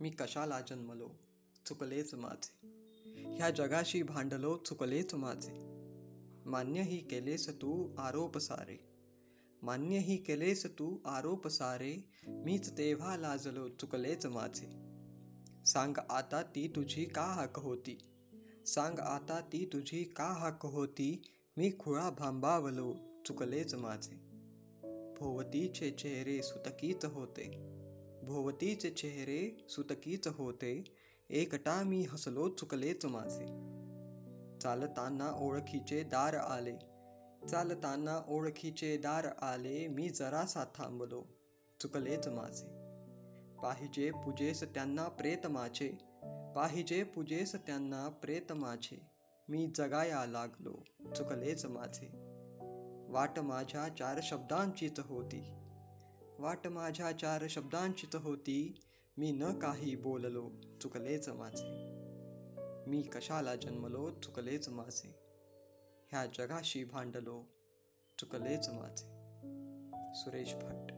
मी कशाला जन्मलो? चुकलेच माझे. ह्या जगाशी भांडलो चुकलेच माझे. मान्यही केलेस तू आरोप सारे. मान्यही केलेस तू आरोप सारे. मीच तेव्हा लाजलो चुकलेच माझे. सांग आता ती तुझी का हक होती? सांग आता ती तुझी का हक होती? मी खुळा भांबावलो चुकलेच माझे. भोवतीचे चेहरे सुतकीच होते. भोवतीचे चेहरे सुतकीच होते. एकटा मी हसलो चुकलेच माझे. चालताना ओळखीचे दार आले. चालताना ओळखीचे दार आले मी जरासा थांबलो. चुकलेच माझे. पाहिजे पूजेस त्यांना प्रेत माझे. पाहिजे पूजेस त्यांना प्रेत माझे. मी जगाया लागलो चुकलेच माझे. वाट माझ्या चार शब्दांचीच होती. वाट माझ्या चार शब्दांचीच होती. मी न काही बोललो चुकलेच माझे. मी कशाला जन्मलो चुकलेच माझे. ह्या जगाशी भांडलो चुकलेच माझे. सुरेश भट